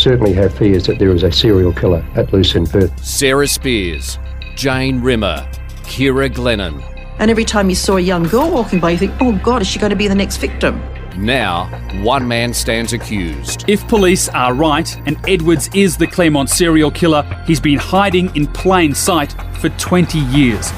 certainly have fears that there is a serial killer at loose in Perth. Sarah Spiers, Jane Rimmer, Ciara Glennon. And every time you saw a young girl walking by, you think, oh God, is she going to be the next victim? Now, one man stands accused. If police are right and Edwards is the Claremont serial killer, he's been hiding in plain sight for 20 years.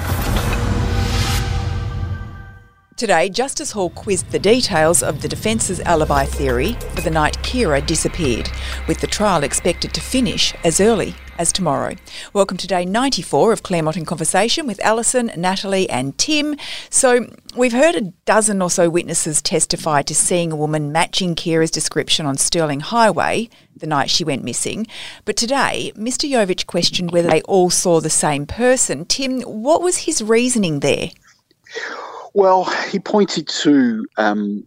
Today, Justice Hall quizzed the details of the defence's alibi theory for the night Ciara disappeared, with the trial expected to finish as early as tomorrow. Welcome to day 94 of Claremont in Conversation with Alison, Natalie, and Tim. So, we've heard a dozen or so witnesses testify to seeing a woman matching Ciara's description on Stirling Highway the night she went missing. But today, Mr. Yovich questioned whether they all saw the same person. Tim, what was his reasoning there? Well, he pointed to um,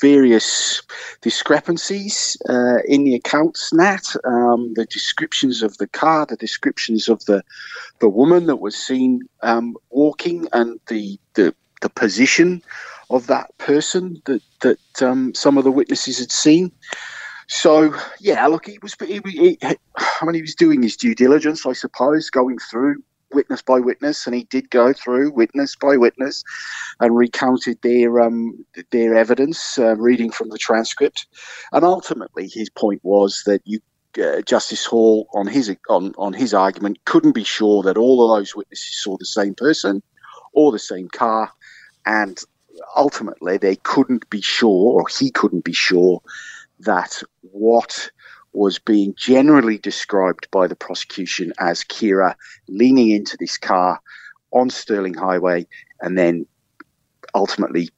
various discrepancies uh, in the accounts, Nat. Um, the descriptions of the car, the descriptions of the the woman that was seen um, walking, and the, the the position of that person that that um, some of the witnesses had seen. So yeah, look, he was he, he, I mean, he was doing his due diligence, I suppose, going through witness by witness, and he did go through witness by witness and recounted their um, their evidence, uh, reading from the transcript. And ultimately, his point was that you. Uh, Justice Hall, on his on, on his argument, couldn't be sure that all of those witnesses saw the same person or the same car, and ultimately they couldn't be sure, or he couldn't be sure, that what was being generally described by the prosecution as Kira leaning into this car on Stirling Highway and then ultimately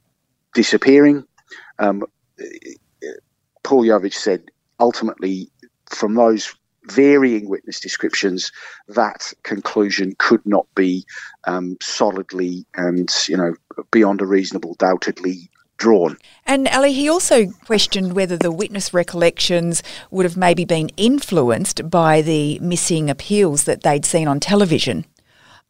disappearing. Um, Paul Yovich said ultimately, from those varying witness descriptions, that conclusion could not be um, solidly and you know beyond a reasonable doubtedly drawn. And Ali, he also questioned whether the witness recollections would have maybe been influenced by the missing appeals that they'd seen on television.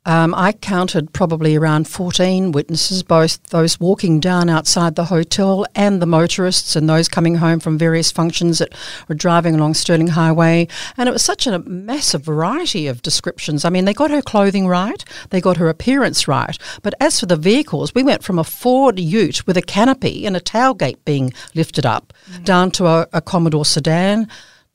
Um, I counted probably around 14 witnesses, both those walking down outside the hotel and the motorists and those coming home from various functions that were driving along Stirling Highway. And it was such a massive variety of descriptions. I mean, they got her clothing right, they got her appearance right. But as for the vehicles, we went from a Ford ute with a canopy and a tailgate being lifted up mm-hmm. down to a, a Commodore sedan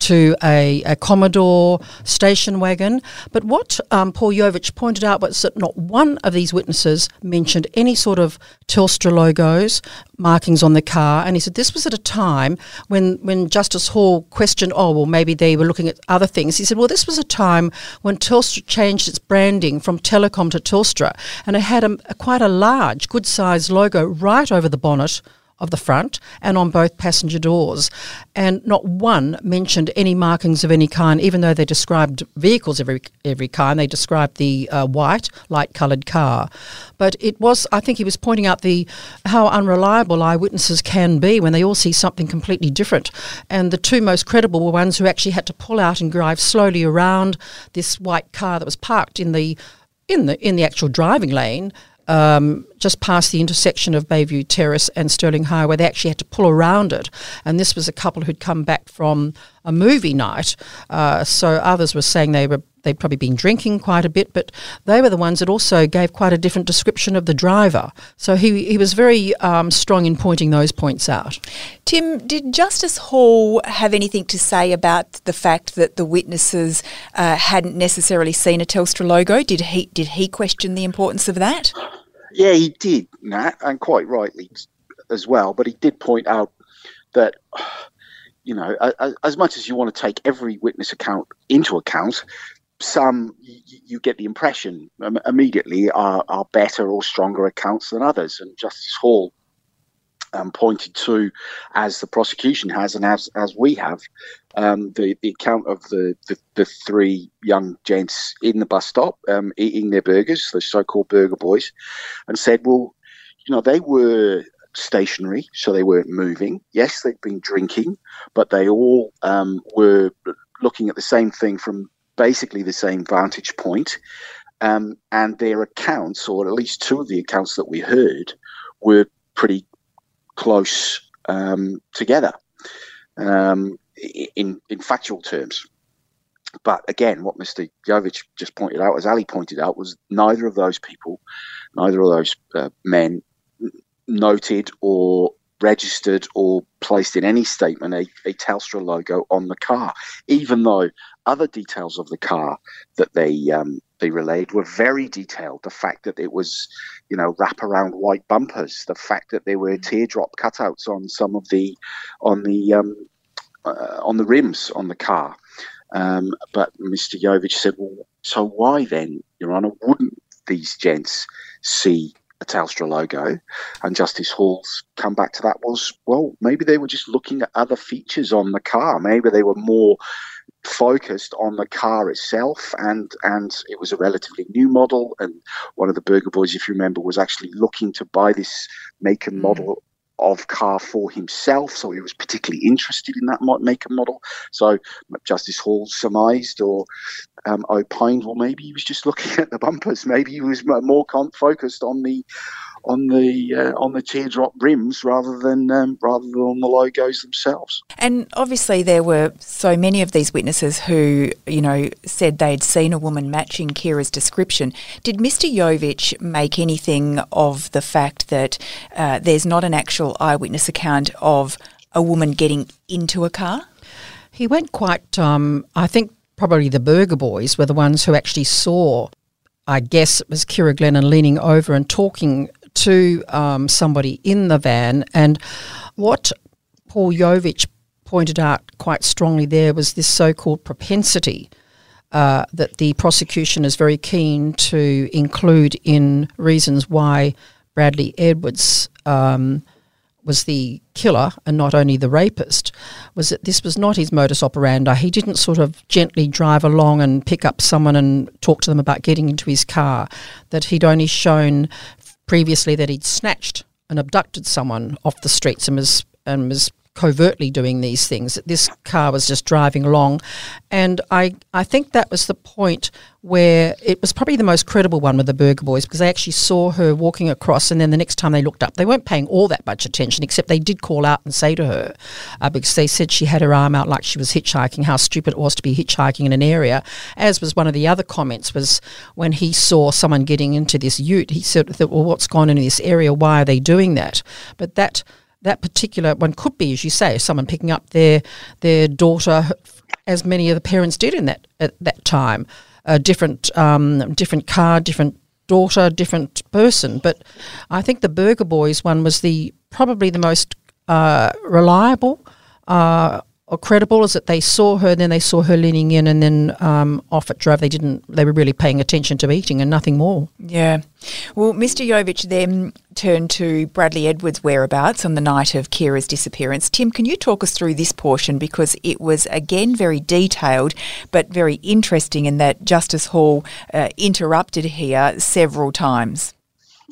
to a, a Commodore station wagon. But what um, Paul Yovich pointed out was that not one of these witnesses mentioned any sort of Telstra logos, markings on the car. And he said this was at a time when, when Justice Hall questioned, oh, well, maybe they were looking at other things. He said, well, this was a time when Telstra changed its branding from Telecom to Telstra. And it had a, a quite a large, good sized logo right over the bonnet of the front and on both passenger doors. And not one mentioned any markings of any kind, even though they described vehicles every every kind. They described the uh, white, light coloured car. But it was, I think he was pointing out the how unreliable eyewitnesses can be when they all see something completely different. And the two most credible were ones who actually had to pull out and drive slowly around this white car that was parked in the in the in the actual driving lane um, just past the intersection of Bayview Terrace and Stirling Highway. They actually had to pull around it. And this was a couple who'd come back from a movie night. Uh, so others were saying they were they'd probably been drinking quite a bit, but they were the ones that also gave quite a different description of the driver. So he, he was very um, strong in pointing those points out. Tim, did Justice Hall have anything to say about the fact that the witnesses uh, hadn't necessarily seen a Telstra logo? Did he did he question the importance of that? Yeah, he did, Nat, and quite rightly as well. But he did point out that you know, as, as, much as you want to take every witness account into account, some you, get the impression immediately are, are better or stronger accounts than others. And Justice Hall um, pointed to, as the prosecution has and as as we have, um, the the account of the, the, the three young gents in the bus stop um, eating their burgers, the so-called burger boys, and said, well, you know, they were stationary, so they weren't moving. Yes, they'd been drinking, but they all um, were looking at the same thing from basically the same vantage point. Um, and their accounts, or at least two of the accounts that we heard, were pretty close um, together. Um, in in factual terms. But again, what Mr. Yovich just pointed out, as Ali pointed out, was neither of those people, neither of those uh, men noted or registered or placed in any statement a, a Telstra logo on the car, even though other details of the car that they um, they relayed were very detailed. The fact that it was, you know, wraparound white bumpers, the fact that there were teardrop cutouts on some of the on the um, uh, on the rims on the car. Um, but Mr. Yovich said, well, so why then, Your Honour, wouldn't these gents see a Telstra logo? And Justice Hall's come back to that was, well, maybe they were just looking at other features on the car. Maybe they were more focused on the car itself and and it was a relatively new model and one of the burger boys if you remember was actually looking to buy this make and mm. model of car for himself, so he was particularly interested in that make and model. So Justice Hall surmised or um, opined, well, maybe he was just looking at the bumpers. Maybe he was more con- focused on the on the uh, on the teardrop rims rather than um, rather than on the logos themselves. And obviously, there were so many of these witnesses who, you know, said they'd seen a woman matching Ciara's description. Did Mr. Yovich make anything of the fact that uh, there's not an actual eyewitness account of a woman getting into a car? He went quite. Um, I think probably the Burger Boys were the ones who actually saw I guess it was Ciara Glennon leaning over and talking to um, somebody in the van. And what Paul Yovich pointed out quite strongly there was this so called propensity. Uh, that the prosecution is very keen to include in reasons why Bradley Edwards um, was the killer and not only the rapist was that this was not his modus operandi. He didn't sort of gently drive along and pick up someone and talk to them about getting into his car. That he'd only shown previously that he'd snatched and abducted someone off the streets and was and was covertly doing these things. This car was just driving along, and I I think that was the point where it was probably the most credible one with the Burger Boys because they actually saw her walking across, and then the next time they looked up, they weren't paying all that much attention, except they did call out and say to her uh, because they said she had her arm out like she was hitchhiking, how stupid it was to be hitchhiking in an area. As was one of the other comments was when he saw someone getting into this ute, he said, "Well, what's gone into this area? Why are they doing that?" But that that particular one could be, as you say, someone picking up their their daughter, as many of the parents did in that at that time, a different um, different car, different daughter, different person. But I think the Burger Boys one was the probably the most uh, reliable. Uh, or credible is that they saw her, then they saw her leaning in, and then um, off it drove. They didn't. They were really paying attention to eating and nothing more. Yeah. Well, Mr. Yovich then turned to Bradley Edwards' whereabouts on the night of Ciara's disappearance. Tim, can you talk us through this portion because it was again very detailed, but very interesting in that Justice Hall uh, interrupted here several times.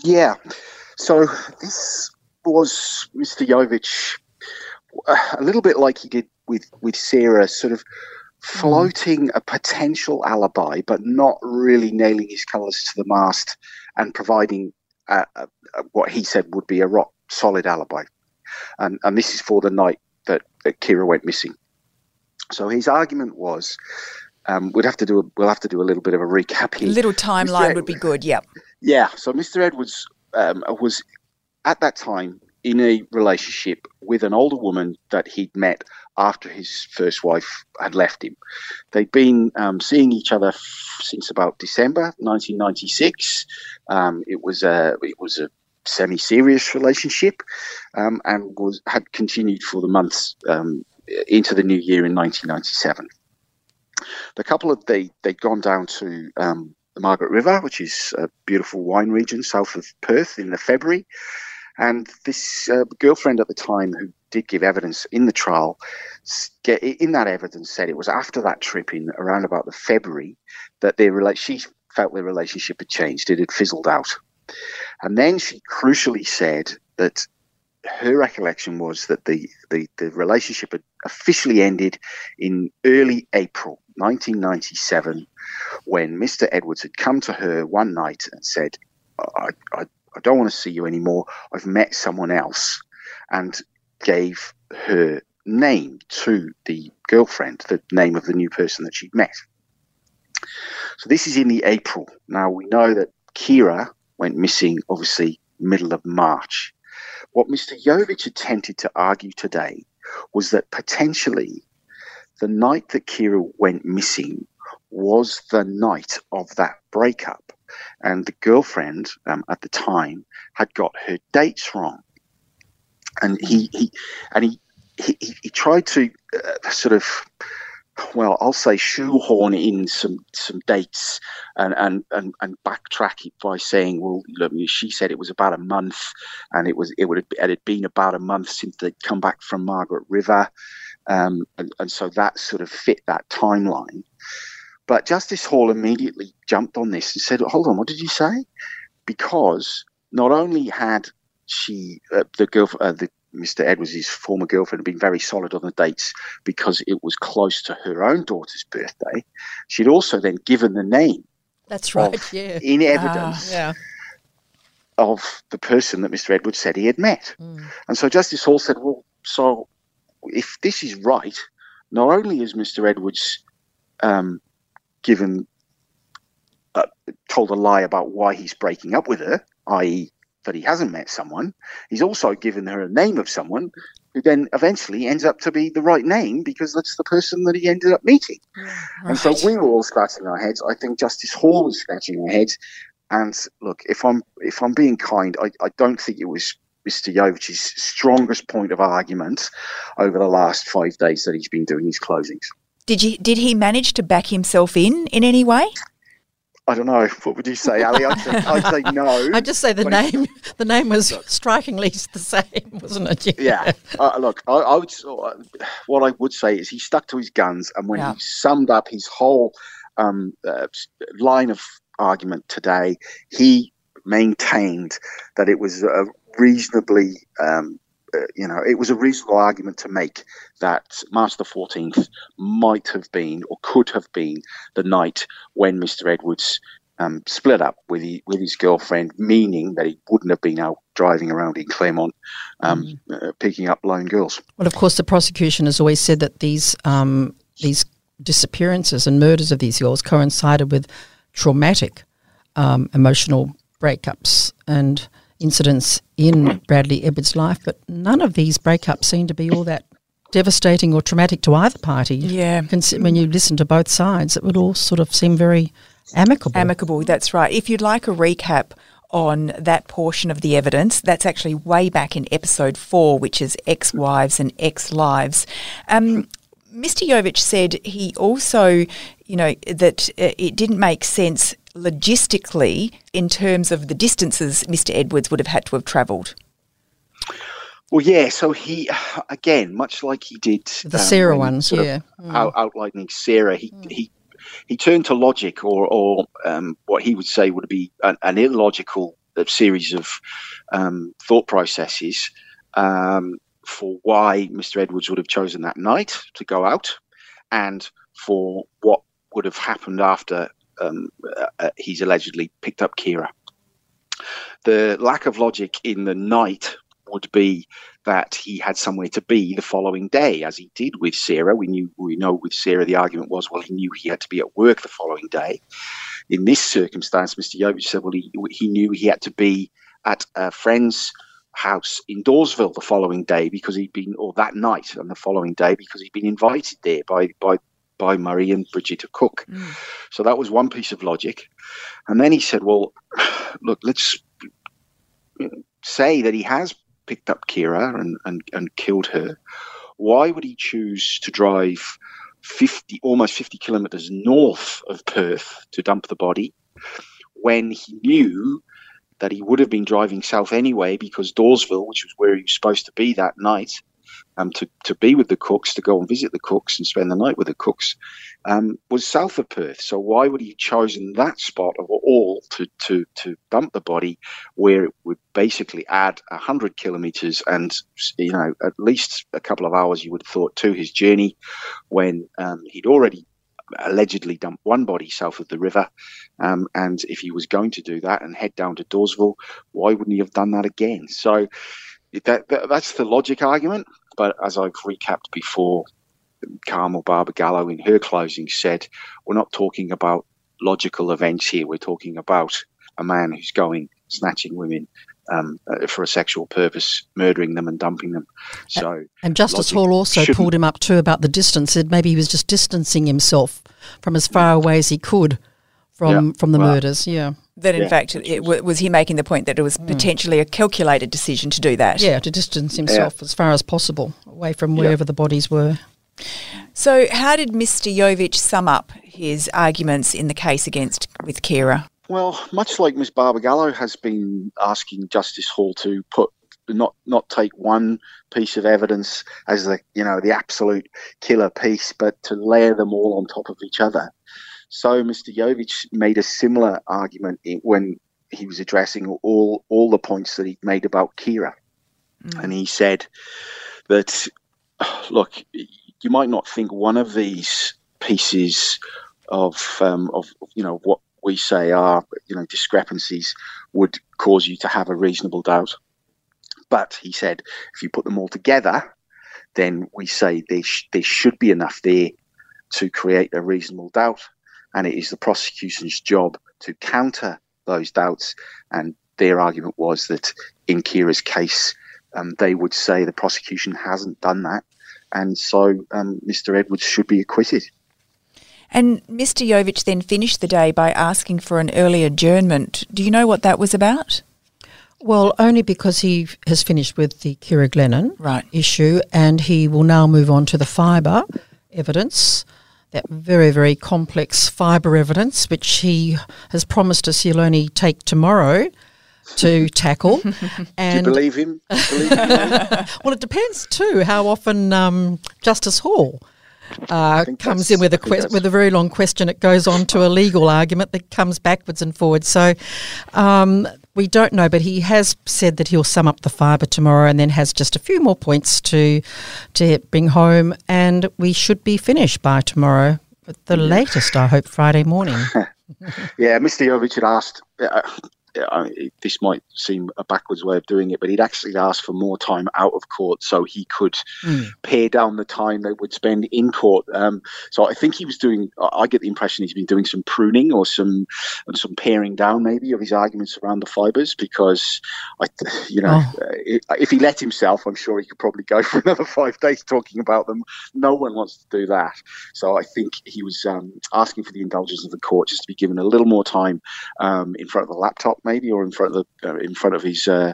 Yeah. So this was Mr. Yovich a little bit like he did with with Sarah, sort of floating a potential alibi, but not really nailing his colours to the mast and providing uh, uh, what he said would be a rock solid alibi. And, and this is for the night that, that Ciara went missing. So his argument was, um, we'd have to do a, we'll have to do a little bit of a recap here. A little timeline would be good. Yeah. Yeah. So Mr. Edwards um, was at that time in a relationship with an older woman that he'd met after his first wife had left him. They'd been um, seeing each other f- since about December 1996. Um, it was a it was a semi-serious relationship, um, and was had continued for the months um, into the new year in 1997. The couple of they they'd gone down to um, the Margaret River, which is a beautiful wine region south of Perth, in the February. And this uh, girlfriend at the time, who did give evidence in the trial, in that evidence said it was after that trip in around about the February that their rela- she felt their relationship had changed. It had fizzled out. And then she crucially said that her recollection was that the, the, the relationship had officially ended in early April 1997 when Mr. Edwards had come to her one night and said, I, I I don't want to see you anymore. I've met someone else, and gave her name to the girlfriend, the name of the new person that she'd met. So this is in the April. Now we know that Ciara went missing, obviously, middle of March. What Mr. Yovich attempted to argue today was that potentially the night that Ciara went missing was the night of that breakup. And the girlfriend um, at the time had got her dates wrong. And he, he and he, he, he tried to uh, sort of well, I'll say shoehorn in some some dates and and and, and backtrack it by saying, well, look, she said it was about a month, and it was it would have it had been about a month since they'd come back from Margaret River, um, and, and so that sort of fit that timeline. But Justice Hall immediately jumped on this and said, hold on, what did you say? Because not only had she uh, the girl uh, the Mr. Edwards, his former girlfriend, had been very solid on the dates because it was close to her own daughter's birthday. She'd also then given the name. That's right, yeah. In evidence. Ah, yeah. Of the person that Mr. Edwards said he had met. Mm. And so Justice Hall said, well, so if this is right, not only is Mr. Edwards um, given, uh, told a lie about why he's breaking up with her, i.e., that he hasn't met someone. He's also given her a name of someone who then eventually ends up to be the right name because that's the person that he ended up meeting. Right. And so we were all scratching our heads. I think Justice Hall was scratching her head. And look, if I'm if I'm being kind, I, I don't think it was Mr. Yovich's strongest point of argument over the last five days that he's been doing his closings. Did you did he manage to back himself in in any way? I don't know. What would you say, Ali? I'd say, I'd say no. I'd just say the name. The name was strikingly the same, wasn't it? Yeah. yeah. Uh, look, I, I, would. Uh, what I would say is he stuck to his guns, and when yeah. he summed up his whole um, uh, line of argument today, he maintained that it was a reasonably um, uh, you know, it was a reasonable argument to make that March the 14th might have been or could have been the night when Mr. Edwards um, split up with, he, with his girlfriend, meaning that he wouldn't have been out driving around in Claremont um, mm. uh, picking up lone girls. Well, of course, the prosecution has always said that these um, these disappearances and murders of these girls coincided with traumatic um, emotional breakups and incidents in Bradley Edwards' life, but none of these breakups seem to be all that devastating or traumatic to either party. Yeah. When you listen to both sides, it would all sort of seem very amicable. Amicable, that's right. If you'd like a recap on that portion of the evidence, that's actually way back in episode four, which is ex wives and ex lives. Um, Mr. Yovich said he also, you know, that uh, it didn't make sense logistically in terms of the distances Mr. Edwards would have had to have travelled? Well, yeah. So he, again, much like he did the um, Sarah ones, yeah, mm. out, outlining Sarah, he mm. he he turned to logic, or or um, what he would say would be an, an illogical series of um, thought processes um, for why Mr. Edwards would have chosen that night to go out, and for what would have happened after um, uh, he's allegedly picked up Ciara. The lack of logic in the night would be that he had somewhere to be the following day, as he did with Sarah. We knew we know with Sarah the argument was well he knew he had to be at work the following day. In this circumstance, Mr. Yovich said well he he knew he had to be at a friend's house in Dawesville the following day because he'd been or that night and the following day because he'd been invited there by by by Murray and Brigitte Cook. Mm. So that was one piece of logic. And then he said, well, look, let's say that he has picked up Ciara and, and, and killed her. Why would he choose to drive 50, almost 50 kilometres north of Perth to dump the body when he knew that he would have been driving south anyway because Dawesville, which was where he was supposed to be that night, um, to, to be with the Cooks, to go and visit the Cooks and spend the night with the Cooks, um, was south of Perth. So why would he have chosen that spot of all to, to, to dump the body where it would basically add 100 kilometres and, you know, at least a couple of hours, you would have thought, to his journey when um, he'd already allegedly dumped one body south of the river. Um, and if he was going to do that and head down to Dawesville, why wouldn't he have done that again? So that, that that's the logic argument. But as I've recapped before, Carmel Barbagallo in her closing said, "We're not talking about logical events here. We're talking about a man who's going snatching women." Um, uh, for a sexual purpose, murdering them and dumping them. So, and Justice Hall also shouldn't- pulled him up too about the distance. Said maybe he was just distancing himself from as far away as he could from Yeah, from the well- murders. Yeah, That in Yeah, fact, it, wa- was he making the point that it was mm. potentially a calculated decision to do that? yeah, to distance himself as far as possible away from wherever the bodies were. So, how did Mr. Yovich sum up his arguments in the case against with Ciara? Well, much like Ms. Barbagallo has been asking Justice Hall to put not not take one piece of evidence as the you know the absolute killer piece, but to layer them all on top of each other. So Mr. Yovich made a similar argument when he was addressing all all the points that he made about Ciara, and he said that look, you might not think one of these pieces of um, of you know what we say are you know discrepancies would cause you to have a reasonable doubt. But he said, if you put them all together, then we say there, sh- there should be enough there to create a reasonable doubt, and it is the prosecution's job to counter those doubts. And their argument was that in Ciara's case, um, they would say the prosecution hasn't done that, and so um, Mr. Edwards should be acquitted. And Mr. Yovich then finished the day by asking for an early adjournment. Do you know what that was about? Well, only because he has finished with the Ciara Glennon Right. issue and he will now move on to the fibre evidence, that very, very complex fibre evidence, which he has promised us he'll only take tomorrow to tackle. Do you and believe him? Believe him? well, it depends too how often um, Justice Hall uh, comes in with a que- with a very long question. It goes on to a legal argument that comes backwards and forwards. So um, we don't know, but he has said that he'll sum up the fibre tomorrow, and then has just a few more points to to bring home, and we should be finished by tomorrow. At the latest, I hope, Friday morning. Yeah, Mr. Yovich had asked. Uh, uh, this might seem a backwards way of doing it, but he'd actually asked for more time out of court so he could pare down the time they would spend in court. Um, so I think he was doing. I I get the impression he's been doing some pruning or some some paring down maybe of his arguments around the fibres because I, you know, Oh. if, if he let himself, I'm sure he could probably go for another five days talking about them. No one wants to do that. So I think he was um, asking for the indulgence of the court just to be given a little more time um, in front of the laptop, maybe, or in front of the uh, in front of his uh,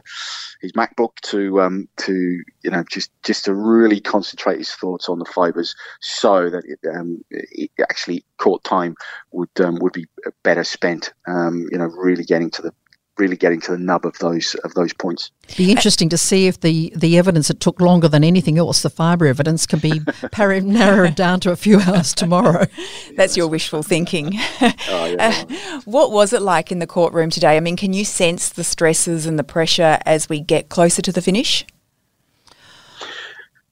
his MacBook to um, to you know just just to really concentrate his thoughts on the fibres, so that it, um, it actually court time would um, would be better spent. Um, you know, really getting to the really getting to the nub of those of those points. Be interesting to see if the, the evidence that took longer than anything else, the fibre evidence, can be par- narrowed down to a few hours tomorrow. That's your wishful thinking. Oh, yeah. Uh, what was it like in the courtroom today? I mean, can you sense the stresses and the pressure as we get closer to the finish?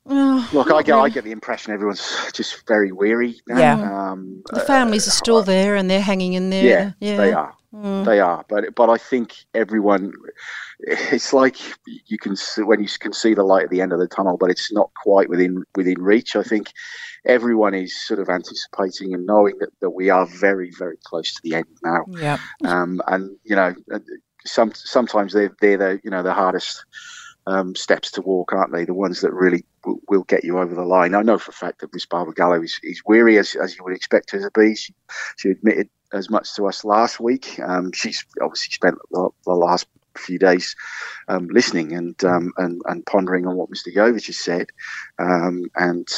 Look, I get, I get the impression everyone's just very weary. Now. Yeah. Um, The families are still there and they're hanging in there. yeah, they are. They are. But but I think everyone, it's like you can see, when you can see the light at the end of the tunnel, but it's not quite within within reach. I think everyone is sort of anticipating and knowing that, that we are very very close to the end now. Yeah. um, and you know, uh, some sometimes they're they're the you know the hardest um, steps to walk, aren't they? The ones that really will, will get you over the line. I know for a fact that Miss Barbagallo is, is weary as as you would expect her to be. She she admitted as much to us last week. Um, she's obviously spent the, last few days um, listening and, um, and and pondering on what Mr. Yovich has said, um, and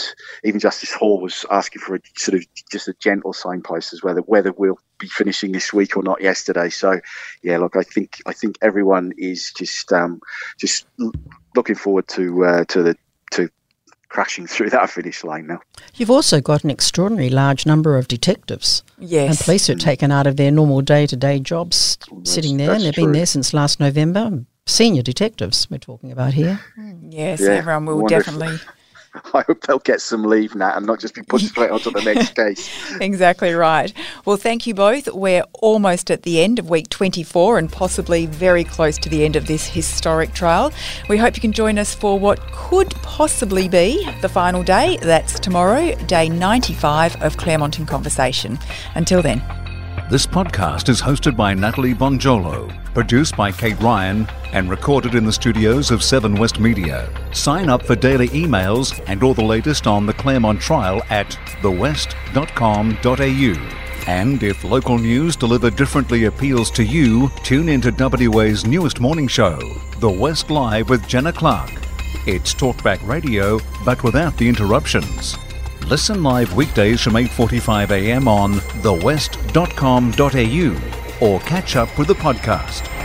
even Justice Hall was asking for a sort of just a gentle signpost as whether whether we'll be finishing this week or not yesterday. So, yeah, look, I think I think everyone is just um, just looking forward to uh, to the to crashing through that finish line now. You've also got an extraordinary large number of detectives Yes. and police who are taken out of their normal day to day jobs sitting there, and they've been there since last November. Senior detectives, we're talking about here. Hmm, yes, Yeah, everyone will wonder if- definitely. I hope they'll get some leave now and not just be pushed straight onto the next case. exactly right. Well, thank you both. We're almost at the end of week 24 and possibly very close to the end of this historic trial. We hope you can join us for what could possibly be the final day. That's tomorrow, day 95 of Claremont in Conversation. Until then. This podcast is hosted by Natalie Bonjolo, produced by Kate Ryan, and recorded in the studios of Seven West Media. Sign up for daily emails and all the latest on the Claremont trial at thewest.com.au. And if local news delivered differently appeals to you, tune into WA's newest morning show, The West Live with Jenna Clarke. It's talkback radio, but without the interruptions. Listen live weekdays from 8:45 a.m. on thewest.com.au or catch up with the podcast.